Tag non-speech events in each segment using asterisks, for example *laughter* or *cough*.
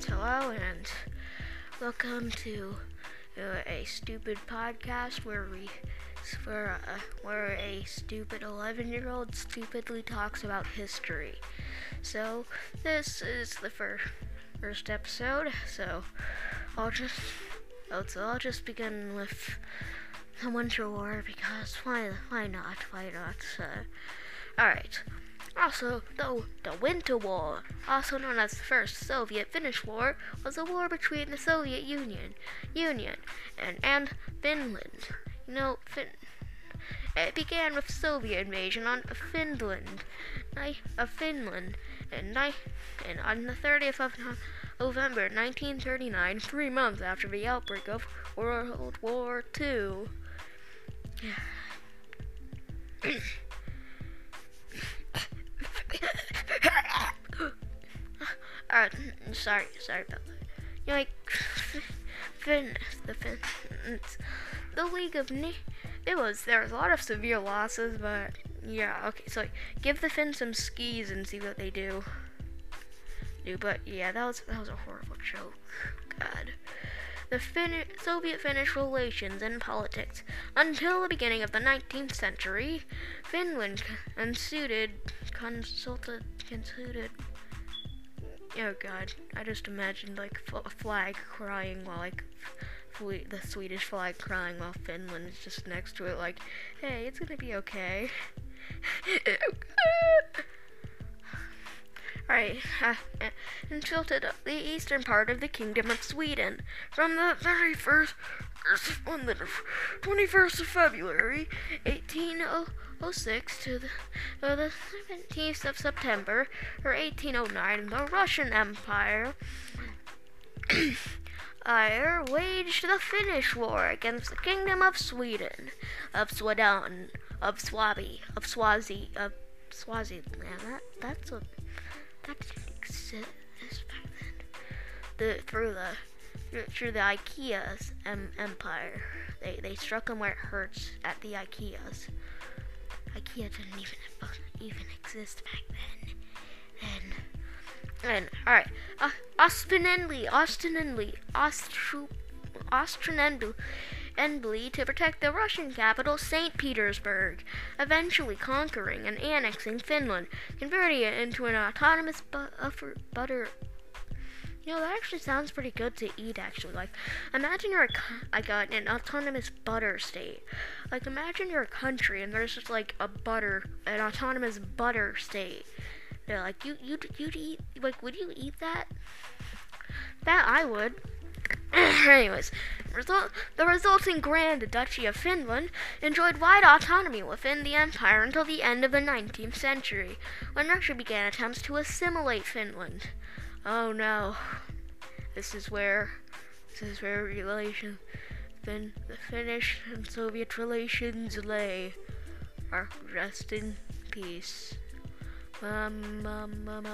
Alright, hello and welcome to uh, a stupid podcast where we where, uh, where a stupid 11 year old stupidly talks about history. So, this is the first first episode, so I'll just oh, so I'll just begin with the Winter War because why why not? Why not? Uh, alright. Also, the, the Winter War, also known as the First Soviet-Finnish War, was a war between the Soviet Union, Union and, and Finland. You know, fin- it began with Soviet invasion on Finland, of Finland, and, and on the 30th of November 1939, three months after the outbreak of World War II. *clears throat* sorry, sorry about that. You know, like, *laughs* Finn, the Finn, the League of Ne- it was there was a lot of severe losses, but yeah, okay. So like, give the Finns some skis and see what they do. Do, but yeah, that was that was a horrible joke. God. The Fin- Soviet-Finnish relations and politics. Until the beginning of the 19th century, Finland consulted, consulted, consulted Oh god, I just imagined like a flag crying while like the Swedish flag crying while Finland is just next to it like, hey, it's gonna be okay. *laughs* Alright, uh, and tilted the eastern part of the Kingdom of Sweden from the very first, on the 21st of February, 1806 to the, uh, the 17th of September, or 1809, the Russian Empire *clears throat* uh, waged the Finnish War against the Kingdom of Sweden, of Sweden, of Swabi, of Swazi, of Swaziland. That that's a that didn't exist back then. The through the through the IKEA's em, empire, they they struck them where it hurts at the IKEA's. IKEA didn't even even exist back then. Then, then, all right. Uh, Ostensibly, ostensibly, ostensibly to protect the Russian capital, St. Petersburg, eventually conquering and annexing Finland, converting it into an autonomous bu- butter you know, that actually sounds pretty good to eat, actually. Like, imagine you're a, like a, an autonomous butter state. Like, imagine you're a country and there's just like a butter, an autonomous butter state. Like, you, you, you'd eat, like, would you eat that? That I would. *clears throat* Anyways, result, the resulting Grand Duchy of Finland enjoyed wide autonomy within the empire until the end of the 19th century, when Russia began attempts to assimilate Finland. Oh no. This is where this is where relation fin the Finnish and Soviet relations lay. Are rest in peace. Bum bum bum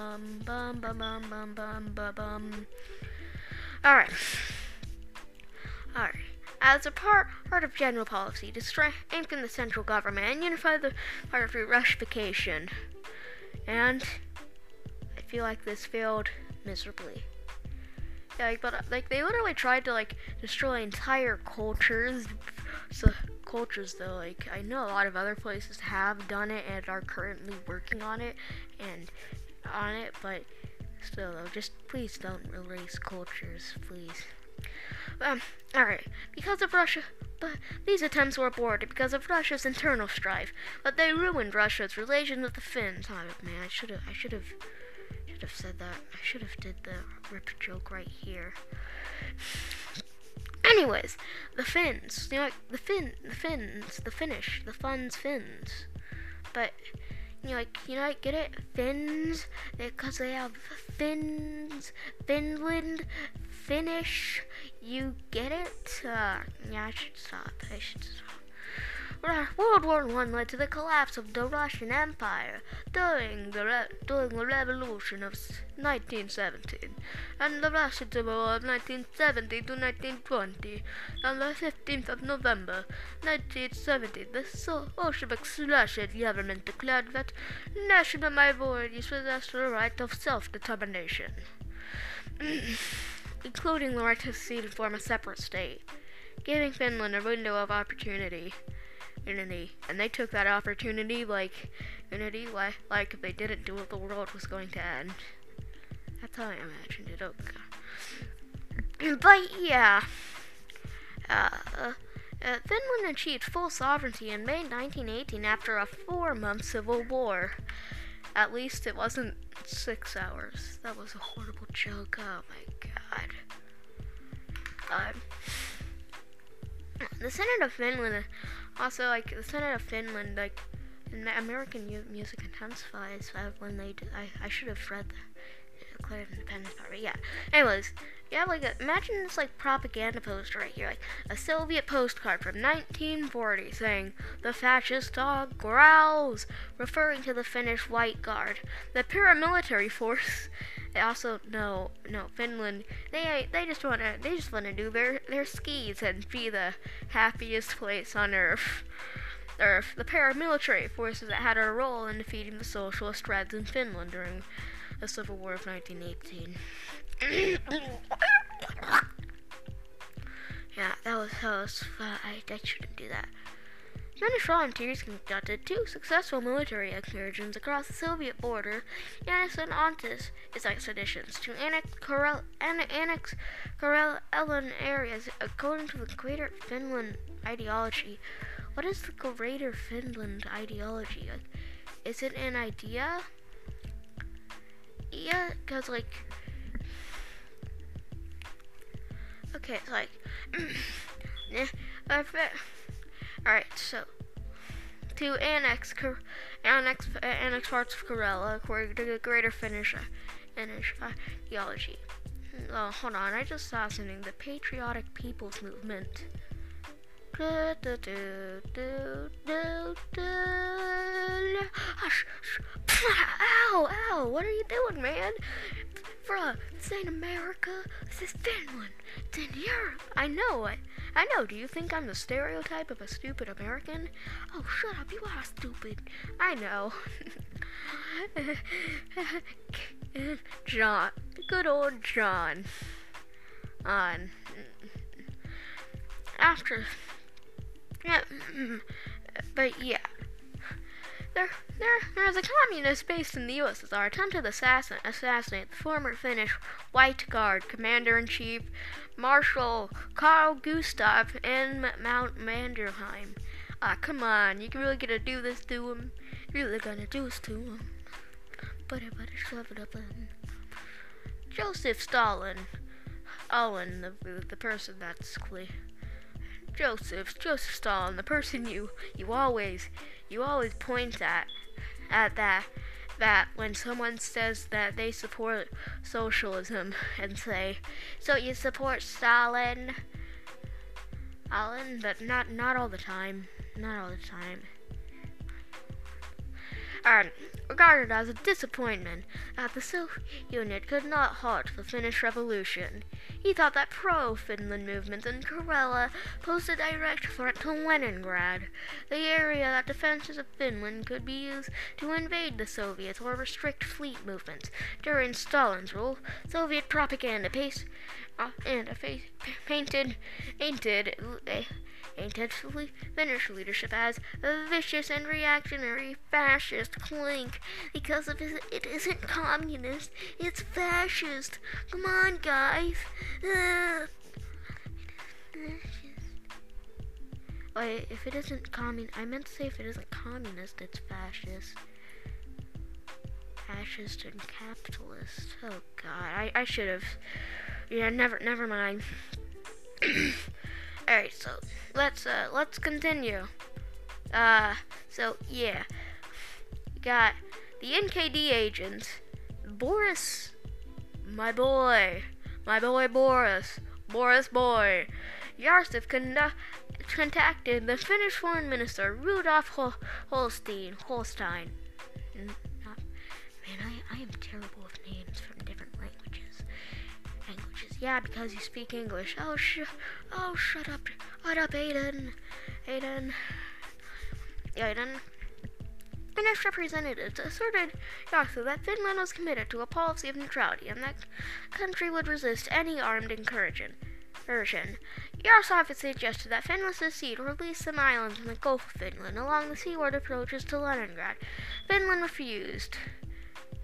bum bum bum bum bum bum bum. Alright. Alright. As a part, part of general policy to strengthen the central government and unify the part through Russification. And I feel like this failed miserably. Yeah, like, but like they literally tried to like destroy entire cultures. So cultures though, like I know a lot of other places have done it and are currently working on it and on it, but still though, just please don't erase cultures, please. Um, alright. Because of Russia but these attempts were aborted because of Russia's internal strife, but they ruined Russia's relations with the Finns. Oh man, I should have I should have should have said that. I should have did the rip joke right here. Anyways, the Finns, you know, the Finn, the Finns, the Finnish, the Fun's Finns. But you know, like you know, like, get it, Finns, because they have Finns, Finland, Finnish. You get it? Uh, yeah, I should stop. I should stop. World War I led to the collapse of the Russian Empire during the, during the Revolution of 1917 and the Russian Civil War of 1970 to 1920. On the 15th of November 1970, the Bolshevik Russian government declared that national minorities possessed the right of self-determination. *clears throat* including the right to secede and form a separate state, giving Finland a window of opportunity. Unity, and they took that opportunity like unity, like like if they didn't do it, the world was going to end. That's how I imagined it. Okay. But yeah, uh, uh, Finland achieved full sovereignty in May 1918 after a four-month civil war. At least it wasn't six hours. That was a horrible joke. Oh my god. Um, the Senate of Finland, also like the Senate of Finland, like American music intensifies when they. I I should have read the Declaration Independence part, but yeah. Anyways, you have like a, imagine this like propaganda poster right here, like a Soviet postcard from 1940 saying the fascist dog growls, referring to the Finnish White Guard, the paramilitary force. They also no no Finland. They they just wanna they just wanna do their their skis and be the happiest place on earth. Earth, the paramilitary forces that had a role in defeating the socialist Reds in Finland during the Civil War of 1918 *coughs* yeah, that was, that was uh, I, I shouldn't do that. Spanish volunteers conducted two successful military excursions across the Soviet border, Yanis and Ontis, its expeditions to annex Karel, annex Karelian areas according to the Greater Finland ideology. What is the Greater Finland ideology? Is it an idea? Yeah, because like Okay, it's like, *clears throat* alright, so, to annex, annex, uh, annex parts of Karelia according to the Greater Finnish, uh, Finnish ideology. Oh, hold on, I just saw something. The Patriotic People's Movement. Ow, ow, what are you doing, man? Bruh, this ain't America. This is Finland. It's in Europe. I know it. I know. Do you think I'm the stereotype of a stupid American? Oh, shut up. You are stupid. I know. *laughs* John. Good old John. On. After. Yeah. But yeah. There, there, there is a communist based in the USSR attempted to assassin, assassinate the former Finnish White Guard commander-in-chief Marshal Carl Gustav in Mount Mannerheim. Ah, come on, you really gonna do this to him? You're really gonna do this to him? Butter, butter, shove it up in. Joseph Stalin. Owen, the, the person that's clear. Joseph, Joseph Stalin, the person you, you always, you always point at, at that, that when someone says that they support socialism and say, so you support Stalin, Alan, but not, not all the time, not all the time. And regarded as a disappointment that the Soviet Union could not halt the Finnish Revolution. He thought that pro-Finland movements in Karelia posed a direct threat to Leningrad, the area that defenses of Finland could be used to invade the Soviets or restrict fleet movements. During Stalin's rule, Soviet propaganda pace, uh, and a face, painted, painted, uh, intensively Finnish leadership as a vicious and reactionary fascist clink because of his, it isn't communist, it's fascist. Come on, guys. Wait, if it isn't commun, I meant to say if it isn't communist, it's fascist. Fascist and capitalist. Oh God, I I should have. Yeah, never never mind. *clears throat* Alright, so let's uh let's continue. Uh so yeah. We got the NKVD agents. Boris my boy. My boy Boris. Boris boy. Yartsev contacted the Finnish foreign minister Rudolf Hol- Holstein. Holstein. man, I, I am terrible with names Yeah, because you speak English. Oh, sh- oh, shut up. Shut up, Aiden? Aiden. Aiden. Finnish representatives asserted also that Finland was committed to a policy of neutrality and that country would resist any armed incursion. Yaroslav suggested that Finland secede or release some islands in the Gulf of Finland along the seaward approaches to Leningrad. Finland refused.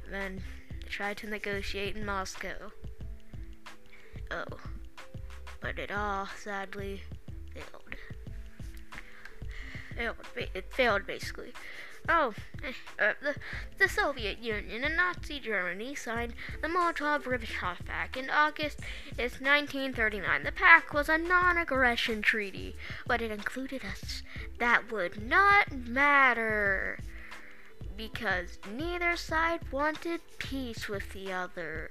Then tried to negotiate in Moscow. Oh, but it all sadly failed. Failed. It failed basically. Oh, eh, uh, the, the Soviet Union and Nazi Germany signed the Molotov-Ribbentrop Pact in August of 1939. The pact was a non-aggression treaty, but it included us that would not matter because neither side wanted peace with the other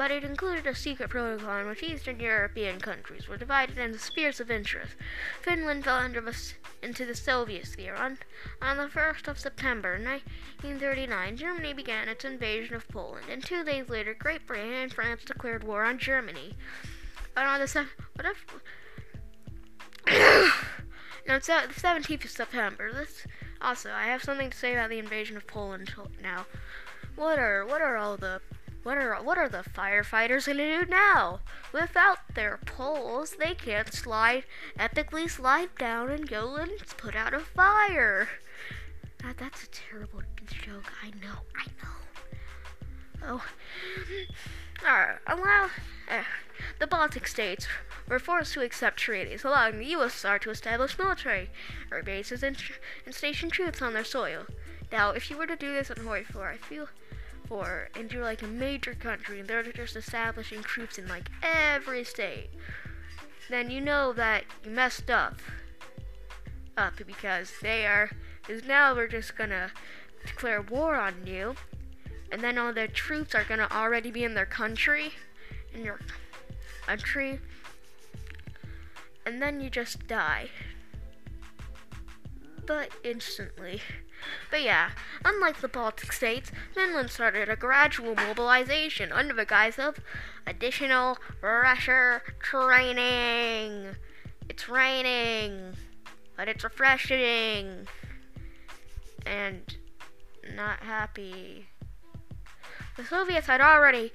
but it included a secret protocol in which Eastern European countries were divided into spheres of interest. Finland fell under the, into the Soviet sphere. On, on the 1st of September 1939, Germany began its invasion of Poland, and two days later, Great Britain and France declared war on Germany. And on the se- what if, *coughs* no, it's the 17th of September. This also, I have something to say about the invasion of Poland now. What are what are all the what are what are the firefighters gonna do now? Without their poles, they can't slide epically slide down and go and put out a fire. That that's a terrible joke. I know. I know. Oh. *laughs* Alright, allow uh, the Baltic states were forced to accept treaties allowing the USSR to establish military bases and, and station troops on their soil. Now, if you were to do this on Hoi 4, I feel and you're like a major country and they're just establishing troops in like every state, then you know that you messed up. Up because they are, because now we're just gonna declare war on you, and then all their troops are gonna already be in their country, in your country, and then you just die. But instantly. But yeah, unlike the Baltic states, Finland started a gradual mobilization under the guise of additional pressure training. It's raining, but it's refreshing. And not happy. The Soviets had already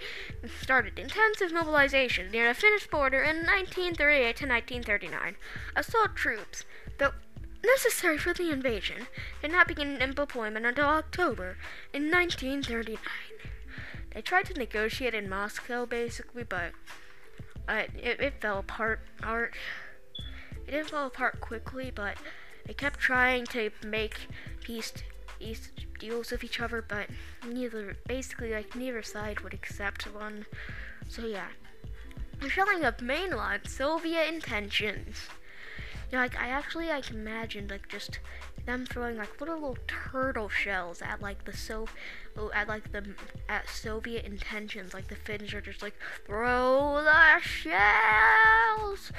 started intensive mobilization near the Finnish border in 1938 to 1939. Assault troops, necessary for the invasion, did not begin deployment until October in 1939. They tried to negotiate in Moscow, basically, but uh, it, it fell apart. Art. It didn't fall apart quickly, but they kept trying to make peace, peace deals with each other, but neither, basically, like neither side would accept one. So yeah, showing up mainline Soviet intentions. Like I actually like imagined like just them throwing like little little turtle shells at like the so oh, at like the at Soviet intentions. Like the Finns are just like throw the shells,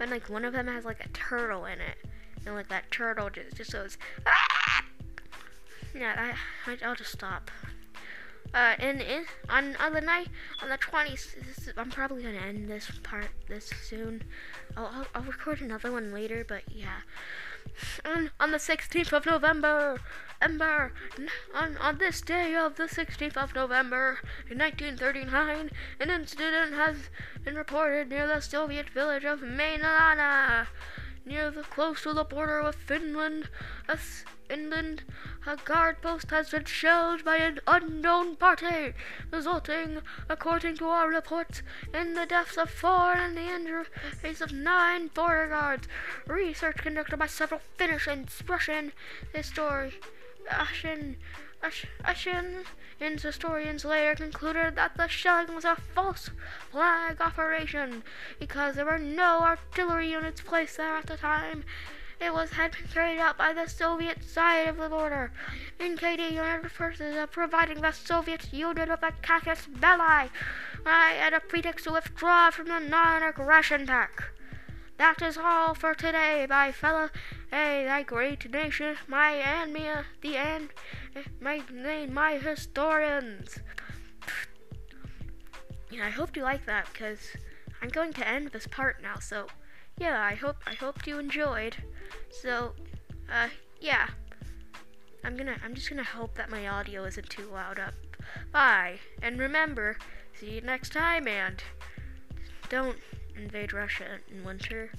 and like one of them has like a turtle in it, and like that turtle just just goes. Ah! Yeah, I, I I'll just stop. Uh, and in, on on the night on the 20th, I'm probably gonna end this part this soon. I'll, I'll, I'll record another one later, but yeah. On, on the 16th of November, Ember, on, on this day of the 16th of November in 1939, an incident has been reported near the Soviet village of Mainalana, near the close to the border with Finland. A, Finland, a guard post has been shelled by an unknown party, resulting, according to our reports, in the deaths of four and the injuries of nine border guards. Research conducted by several Finnish and Russian historians Russian historians later concluded that the shelling was a false flag operation because there were no artillery units placed there at the time. It was had been carried out by the Soviet side of the border. NKVD United Forces are providing the Soviet Union with a casus belli and a pretext to withdraw from the non-aggression pact. That is all for today, my fellow, hey, thy great nation, my and me, the and my name, my historians. Yeah, I hope you like that because I'm going to end this part now. So, yeah, I hope I hope you enjoyed. So, uh, yeah. I'm gonna I'm just gonna hope that my audio isn't too loud up. Bye. And remember, see you next time and don't invade Russia in winter.